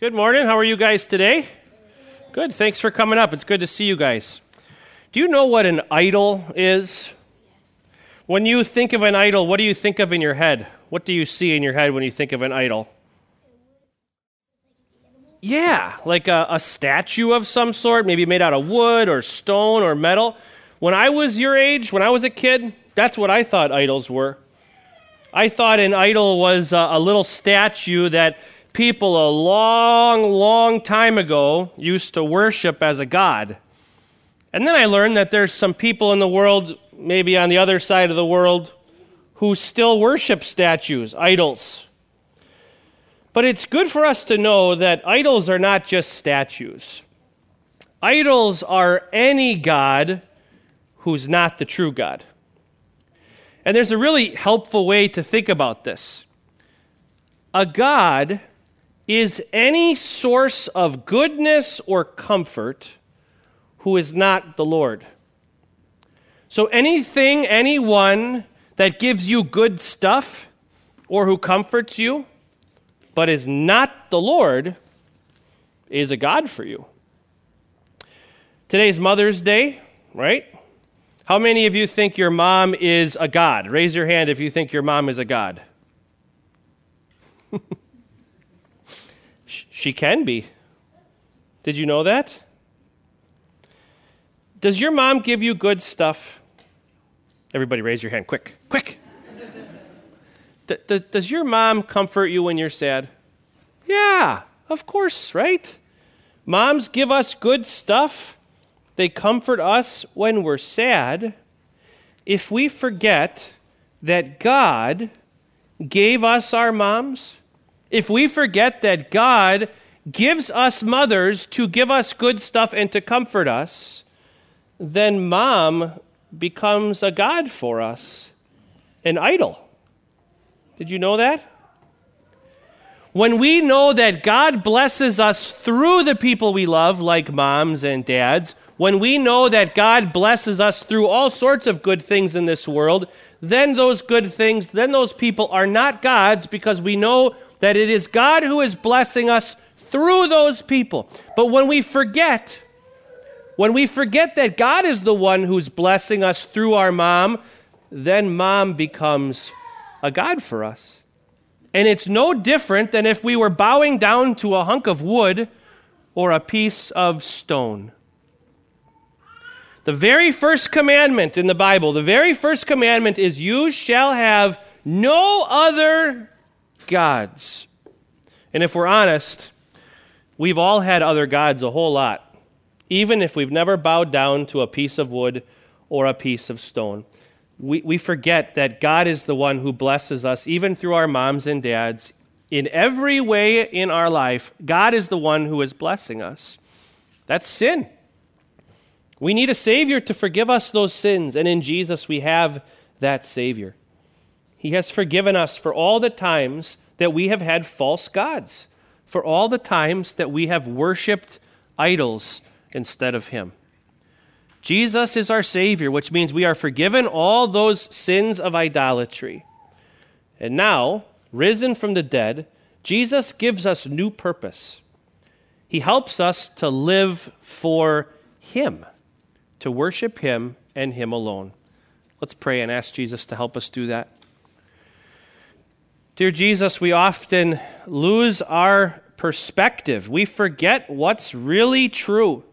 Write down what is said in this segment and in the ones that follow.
Good morning. How are you guys today? Good. Thanks for coming up. It's good to see you guys. Do you know what an idol is? When you think of an idol, what do you think of in your head? What do you see in your head when you think of an idol? Yeah, like a, a statue of some sort, maybe made out of wood or stone or metal. When I was your age, when I was a kid, that's what I thought idols were. I thought an idol was a, a little statue that people a long, long time ago used to worship as a god. And then I learned that there's some people in the world, maybe on the other side of the world, who still worship statues, idols. But it's good for us to know that idols are not just statues. Idols are any God who's not the true God. And there's a really helpful way to think about this. A God is any source of goodness or comfort who is not the Lord. So anything, anyone that gives you good stuff or who comforts you, but is not the Lord, is a God for you. Today's Mother's Day, right? How many of you think your mom is a God? Raise your hand if you think your mom is a God. she can be. Did you know that? Does your mom give you good stuff? Everybody raise your hand quick, quick. does your mom comfort you when you're sad? Yeah, of course, right? Moms give us good stuff. They comfort us when we're sad. If we forget that God gave us our moms, if we forget that God gives us mothers to give us good stuff and to comfort us, then mom becomes a God for us, an idol. Did you know that? When we know that God blesses us through the people we love, like moms and dads, when we know that God blesses us through all sorts of good things in this world, then those good things, then those people are not God's because we know that it is God who is blessing us through those people. But when we forget, when we forget that God is the one who's blessing us through our mom, then mom becomes a God for us. And it's no different than if we were bowing down to a hunk of wood or a piece of stone. The very first commandment in the Bible, the very first commandment is you shall have no other gods. And if we're honest, we've all had other gods a whole lot, even if we've never bowed down to a piece of wood or a piece of stone we, we forget that God is the one who blesses us, even through our moms and dads. In every way in our life, God is the one who is blessing us. That's sin. We need a Savior to forgive us those sins, and in Jesus we have that Savior. He has forgiven us for all the times that we have had false gods, for all the times that we have worshiped idols instead of Him. Jesus is our Savior, which means we are forgiven all those sins of idolatry. And now, risen from the dead, Jesus gives us new purpose. He helps us to live for Him, to worship Him and Him alone. Let's pray and ask Jesus to help us do that. Dear Jesus, we often lose our perspective. We forget what's really true.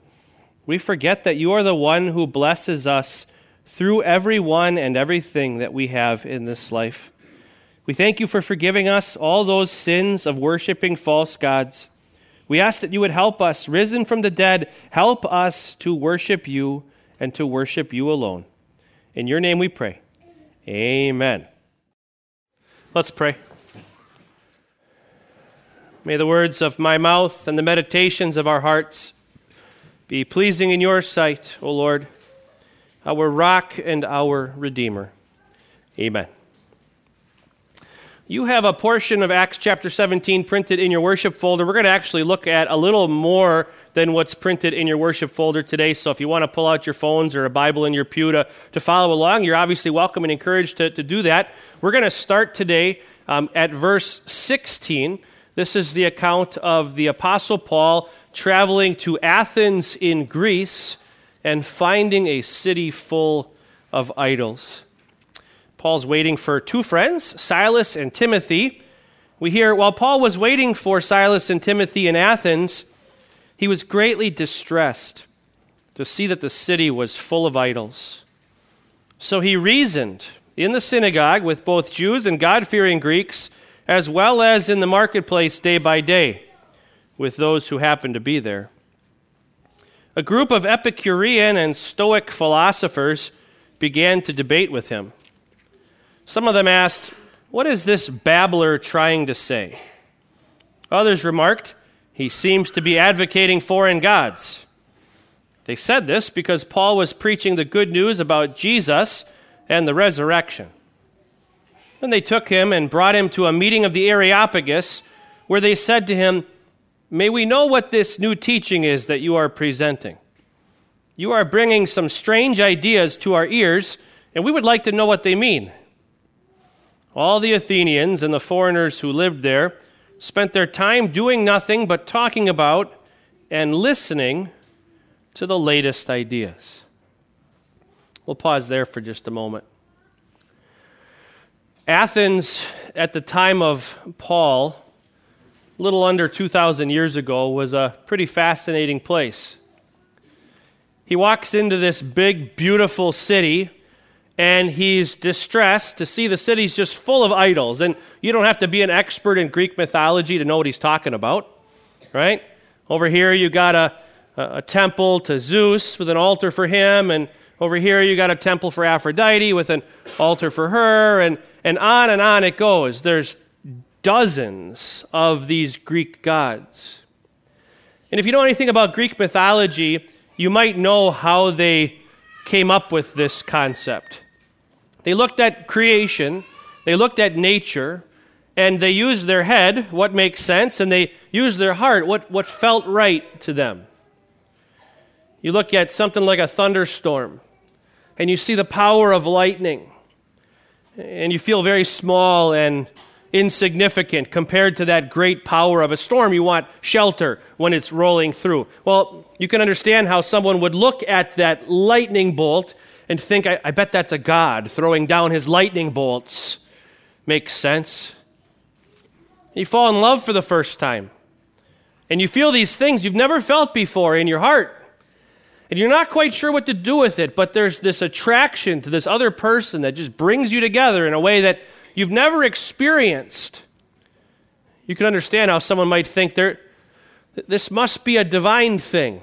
We forget that you are the one who blesses us through everyone and everything that we have in this life. We thank you for forgiving us all those sins of worshiping false gods. We ask that you would help us, risen from the dead, help us to worship you and to worship you alone. In your name we pray. Amen. Let's pray. May the words of my mouth and the meditations of our hearts be pleasing in your sight, O Lord, our rock and our redeemer. Amen. You have a portion of Acts chapter 17 printed in your worship folder. We're going to actually look at a little more than what's printed in your worship folder today. So if you want to pull out your phones or a Bible in your pew to, to follow along, you're obviously welcome and encouraged to, to do that. We're going to start today um, at verse 16. This is the account of the Apostle Paul traveling to Athens in Greece and finding a city full of idols. Paul's waiting for two friends, Silas and Timothy. We hear while Paul was waiting for Silas and Timothy in Athens, he was greatly distressed to see that the city was full of idols. So he reasoned in the synagogue with both Jews and God fearing Greeks, as well as in the marketplace day by day with those who happened to be there. A group of Epicurean and Stoic philosophers began to debate with him. Some of them asked, What is this babbler trying to say? Others remarked, He seems to be advocating foreign gods. They said this because Paul was preaching the good news about Jesus and the resurrection. Then they took him and brought him to a meeting of the Areopagus, where they said to him, May we know what this new teaching is that you are presenting. You are bringing some strange ideas to our ears, and we would like to know what they mean. All the Athenians and the foreigners who lived there spent their time doing nothing but talking about and listening to the latest ideas. We'll pause there for just a moment. Athens, at the time of Paul, a little under 2,000 years ago, was a pretty fascinating place. He walks into this big, beautiful city, and he's distressed to see the city's just full of idols. And you don't have to be an expert in Greek mythology to know what he's talking about, right? Over here, you got a a temple to Zeus with an altar for him, and over here you got a temple for Aphrodite with an altar for her, and, and on and on it goes. There's dozens of these Greek gods. And if you know anything about Greek mythology, you might know how they came up with this concept. They looked at creation, they looked at nature, and they used their head, what makes sense, and they used their heart, what, what felt right to them. You look at something like a thunderstorm, and you see the power of lightning, and you feel very small and insignificant compared to that great power of a storm. You want shelter when it's rolling through. Well, you can understand how someone would look at that lightning bolt and think, I, I bet that's a God throwing down his lightning bolts. Makes sense. You fall in love for the first time, and you feel these things you've never felt before in your heart and you're not quite sure what to do with it, but there's this attraction to this other person that just brings you together in a way that you've never experienced. You can understand how someone might think there, this must be a divine thing.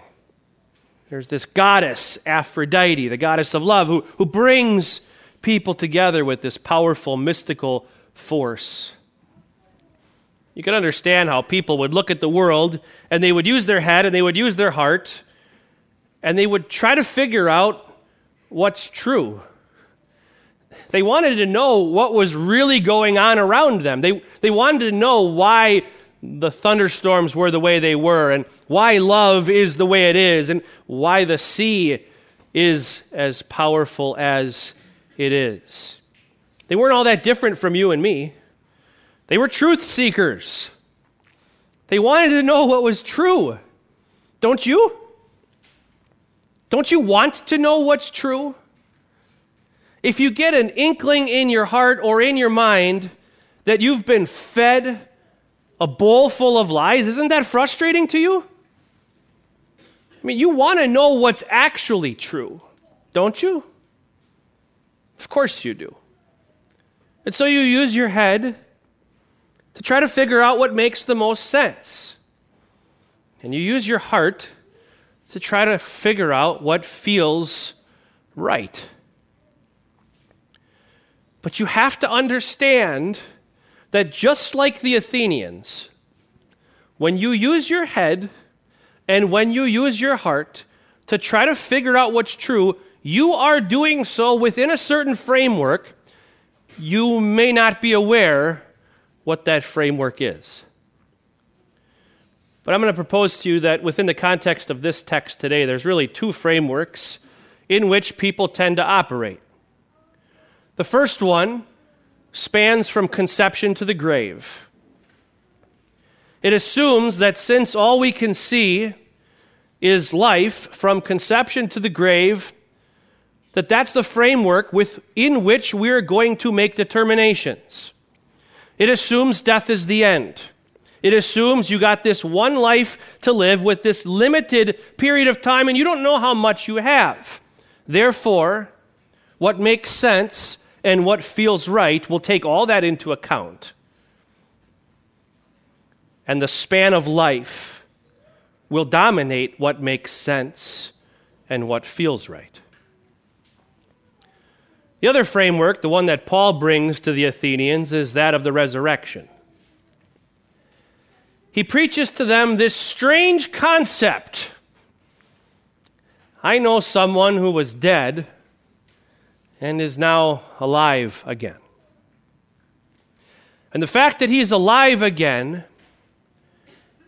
There's this goddess, Aphrodite, the goddess of love, who, who brings people together with this powerful mystical force. You can understand how people would look at the world and they would use their head and they would use their heart and they would try to figure out what's true. They wanted to know what was really going on around them. They, they wanted to know why the thunderstorms were the way they were, and why love is the way it is, and why the sea is as powerful as it is. They weren't all that different from you and me. They were truth seekers. They wanted to know what was true. Don't you? Don't you want to know what's true? If you get an inkling in your heart or in your mind that you've been fed a bowl full of lies, isn't that frustrating to you? I mean, you want to know what's actually true, don't you? Of course you do. And so you use your head to try to figure out what makes the most sense. And you use your heart to try to figure out what feels right. But you have to understand that just like the Athenians, when you use your head and when you use your heart to try to figure out what's true, you are doing so within a certain framework. You may not be aware what that framework is. But I'm going to propose to you that within the context of this text today, there's really two frameworks in which people tend to operate. The first one spans from conception to the grave. It assumes that since all we can see is life from conception to the grave, that that's the framework within which we're going to make determinations. It assumes death is the end. It assumes you got this one life to live with this limited period of time and you don't know how much you have. Therefore, what makes sense and what feels right will take all that into account. And the span of life will dominate what makes sense and what feels right. The other framework, the one that Paul brings to the Athenians, is that of the resurrection. He preaches to them this strange concept. I know someone who was dead and is now alive again. And the fact that he's alive again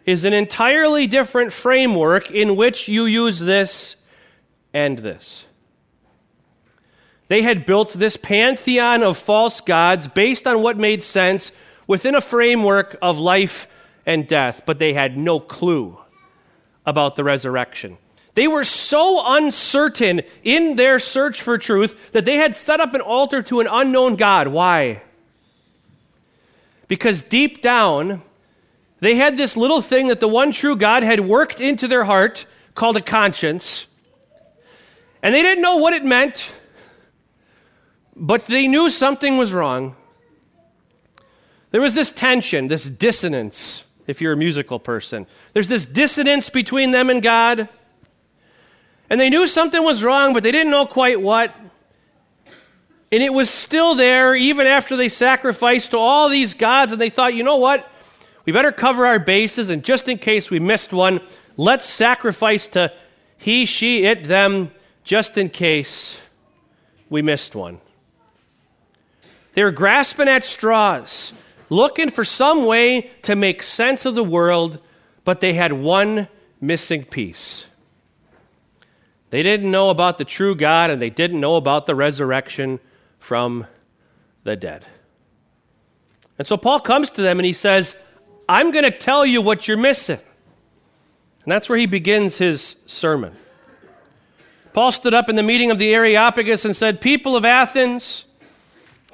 is an entirely different framework in which you use this and this. They had built this pantheon of false gods based on what made sense within a framework of life and death, but they had no clue about the resurrection. They were so uncertain in their search for truth that they had set up an altar to an unknown God. Why? Because deep down, they had this little thing that the one true God had worked into their heart called a conscience. And they didn't know what it meant. But they knew something was wrong. There was this tension, this dissonance, if you're a musical person. There's this dissonance between them and God. And they knew something was wrong, but they didn't know quite what. And it was still there even after they sacrificed to all these gods, and they thought, you know what? We better cover our bases, and just in case we missed one, let's sacrifice to he, she, it, them, just in case we missed one. They were grasping at straws, looking for some way to make sense of the world, but they had one missing piece. They didn't know about the true God, and they didn't know about the resurrection from the dead. And so Paul comes to them and he says, I'm going to tell you what you're missing. And that's where he begins his sermon. Paul stood up in the meeting of the Areopagus and said, People of Athens,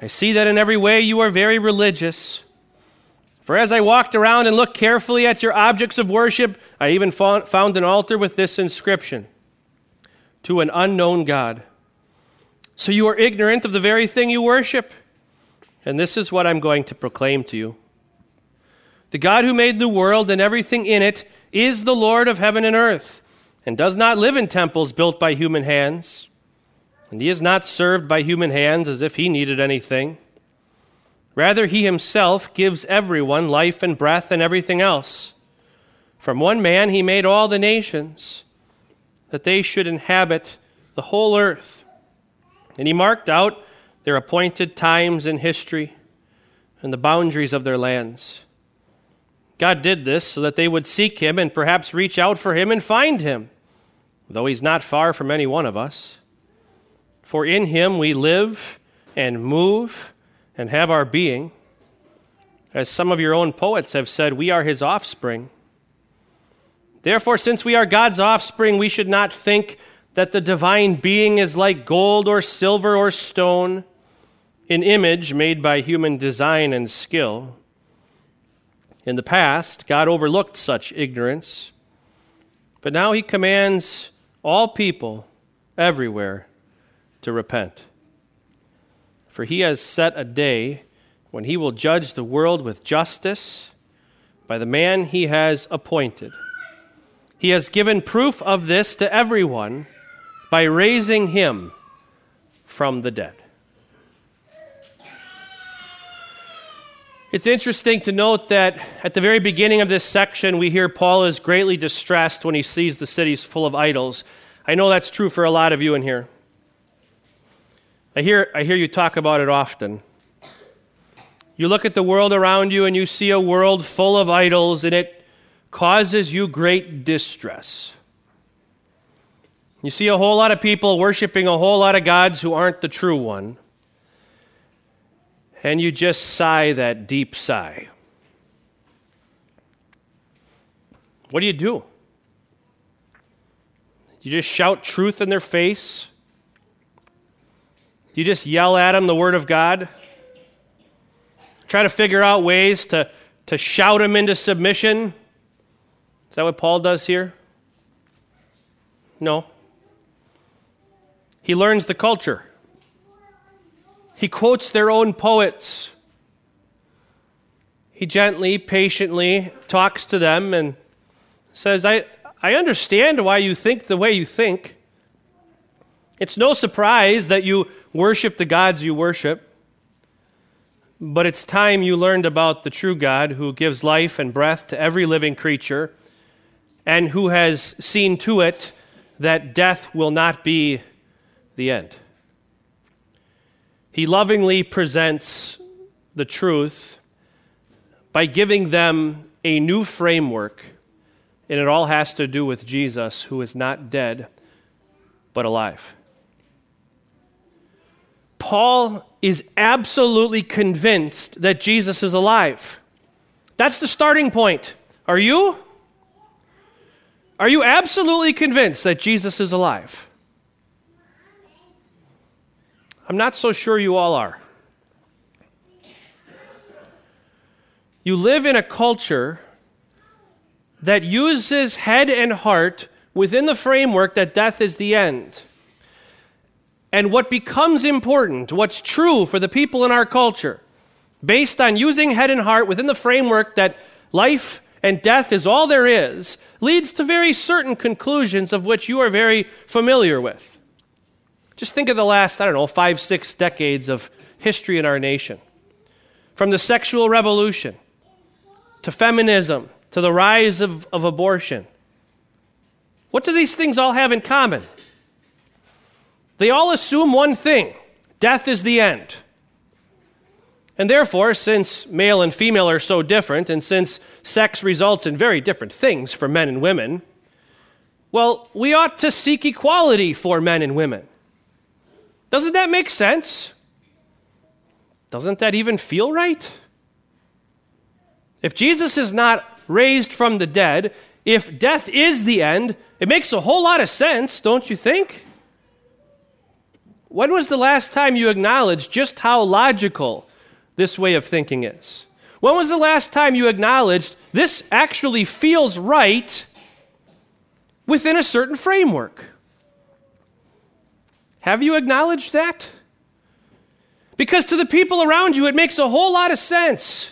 I see that in every way you are very religious. For as I walked around and looked carefully at your objects of worship, I even found an altar with this inscription To an unknown God. So you are ignorant of the very thing you worship. And this is what I'm going to proclaim to you The God who made the world and everything in it is the Lord of heaven and earth, and does not live in temples built by human hands and he is not served by human hands as if he needed anything. Rather, he himself gives everyone life and breath and everything else. From one man he made all the nations, that they should inhabit the whole earth. And he marked out their appointed times in history and the boundaries of their lands. God did this so that they would seek him and perhaps reach out for him and find him, though he's not far from any one of us. For in him we live and move and have our being. As some of your own poets have said, we are his offspring. Therefore, since we are God's offspring, we should not think that the divine being is like gold or silver or stone, an image made by human design and skill. In the past, God overlooked such ignorance, but now he commands all people everywhere to repent. For he has set a day when he will judge the world with justice by the man he has appointed. He has given proof of this to everyone by raising him from the dead. It's interesting to note that at the very beginning of this section, we hear Paul is greatly distressed when he sees the cities full of idols. I know that's true for a lot of you in here. I hear, I hear you talk about it often. You look at the world around you and you see a world full of idols, and it causes you great distress. You see a whole lot of people worshiping a whole lot of gods who aren't the true one. And you just sigh that deep sigh. what do you do? You just shout truth in their face? Do you just yell at them the Word of God? Try to figure out ways to, to shout them into submission? Is that what Paul does here? No. He learns the culture. He quotes their own poets. He gently, patiently talks to them and says, I, I understand why you think the way you think. It's no surprise that you worship the gods you worship. But it's time you learned about the true God who gives life and breath to every living creature and who has seen to it that death will not be the end. He lovingly presents the truth by giving them a new framework, and it all has to do with Jesus, who is not dead, but alive. Paul is absolutely convinced that Jesus is alive. That's the starting point. Are you? Are you absolutely convinced that Jesus is alive? I'm not so sure you all are. You live in a culture that uses head and heart within the framework that death is the end. And what becomes important, what's true for the people in our culture, based on using head and heart within the framework that life and death is all there is, leads to very certain conclusions of which you are very familiar with. Just think of the last, I don't know, five, six decades of history in our nation. From the sexual revolution to feminism to the rise of, of abortion. What do these things all have in common? They all assume one thing death is the end. And therefore, since male and female are so different, and since sex results in very different things for men and women, well, we ought to seek equality for men and women. Doesn't that make sense? Doesn't that even feel right? If Jesus is not raised from the dead, if death is the end, it makes a whole lot of sense, don't you think? When was the last time you acknowledged just how logical this way of thinking is? When was the last time you acknowledged this actually feels right within a certain framework? Have you acknowledged that? Because to the people around you, it makes a whole lot of sense.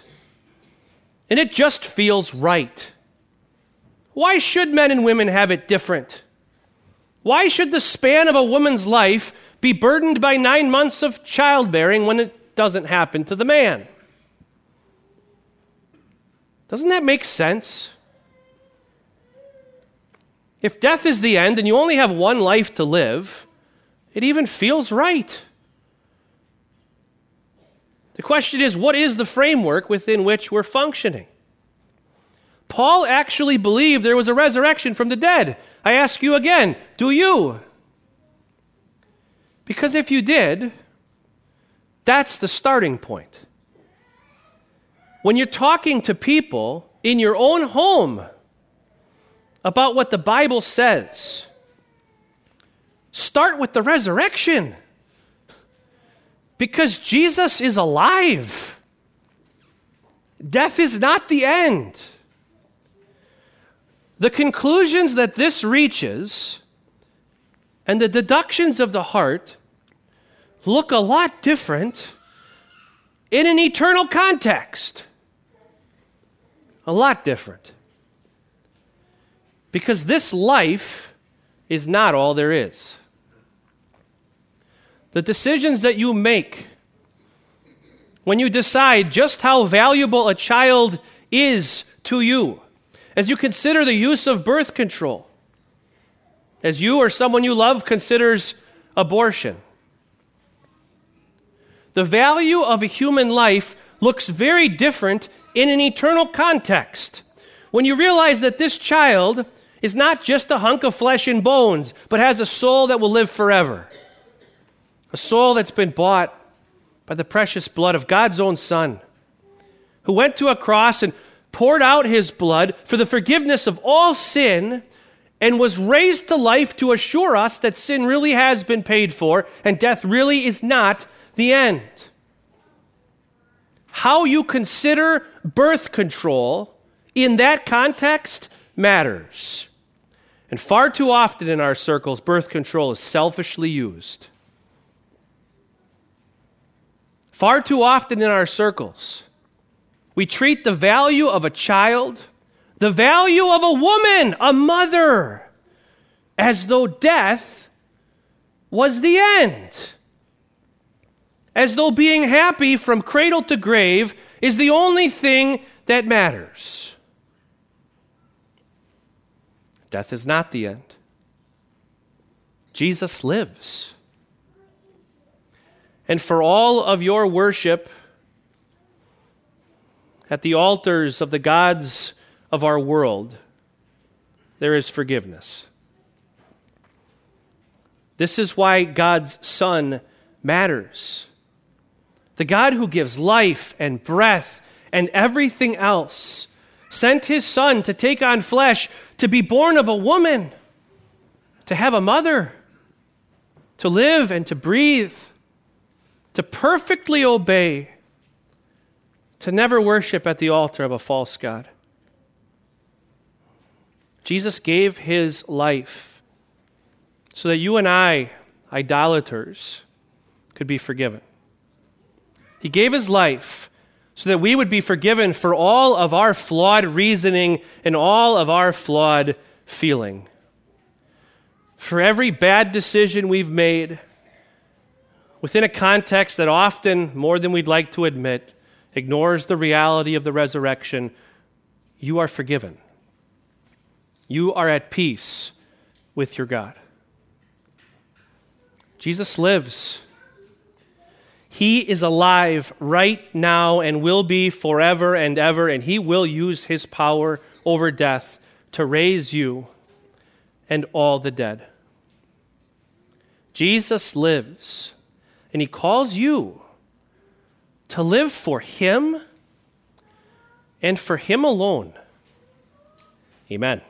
And it just feels right. Why should men and women have it different? Why should the span of a woman's life be burdened by nine months of childbearing when it doesn't happen to the man? Doesn't that make sense? If death is the end and you only have one life to live, it even feels right. The question is what is the framework within which we're functioning? Paul actually believed there was a resurrection from the dead. I ask you again, do you? Because if you did, that's the starting point. When you're talking to people in your own home about what the Bible says, Start with the resurrection. Because Jesus is alive. Death is not the end. The conclusions that this reaches and the deductions of the heart look a lot different in an eternal context. A lot different. Because this life is not all there is. The decisions that you make when you decide just how valuable a child is to you, as you consider the use of birth control, as you or someone you love considers abortion. The value of a human life looks very different in an eternal context. When you realize that this child is not just a hunk of flesh and bones, but has a soul that will live forever a soul that's been bought by the precious blood of God's own Son, who went to a cross and poured out his blood for the forgiveness of all sin, and was raised to life to assure us that sin really has been paid for and death really is not the end. How you consider birth control in that context matters. And far too often in our circles, birth control is selfishly used. Far too often in our circles, we treat the value of a child, the value of a woman, a mother, as though death was the end. As though being happy from cradle to grave is the only thing that matters. Death is not the end. Jesus lives. And for all of your worship at the altars of the gods of our world, there is forgiveness. This is why God's Son matters. The God who gives life and breath and everything else sent his Son to take on flesh, to be born of a woman, to have a mother, to live and to breathe, to perfectly obey to never worship at the altar of a false God. Jesus gave his life so that you and I, idolaters, could be forgiven. He gave his life so that we would be forgiven for all of our flawed reasoning and all of our flawed feeling. For every bad decision we've made within a context that often, more than we'd like to admit, ignores the reality of the resurrection, you are forgiven. You are at peace with your God. Jesus lives. He is alive right now and will be forever and ever, and He will use His power over death to raise you and all the dead. Jesus lives, and He calls you to live for Him and for Him alone. Amen.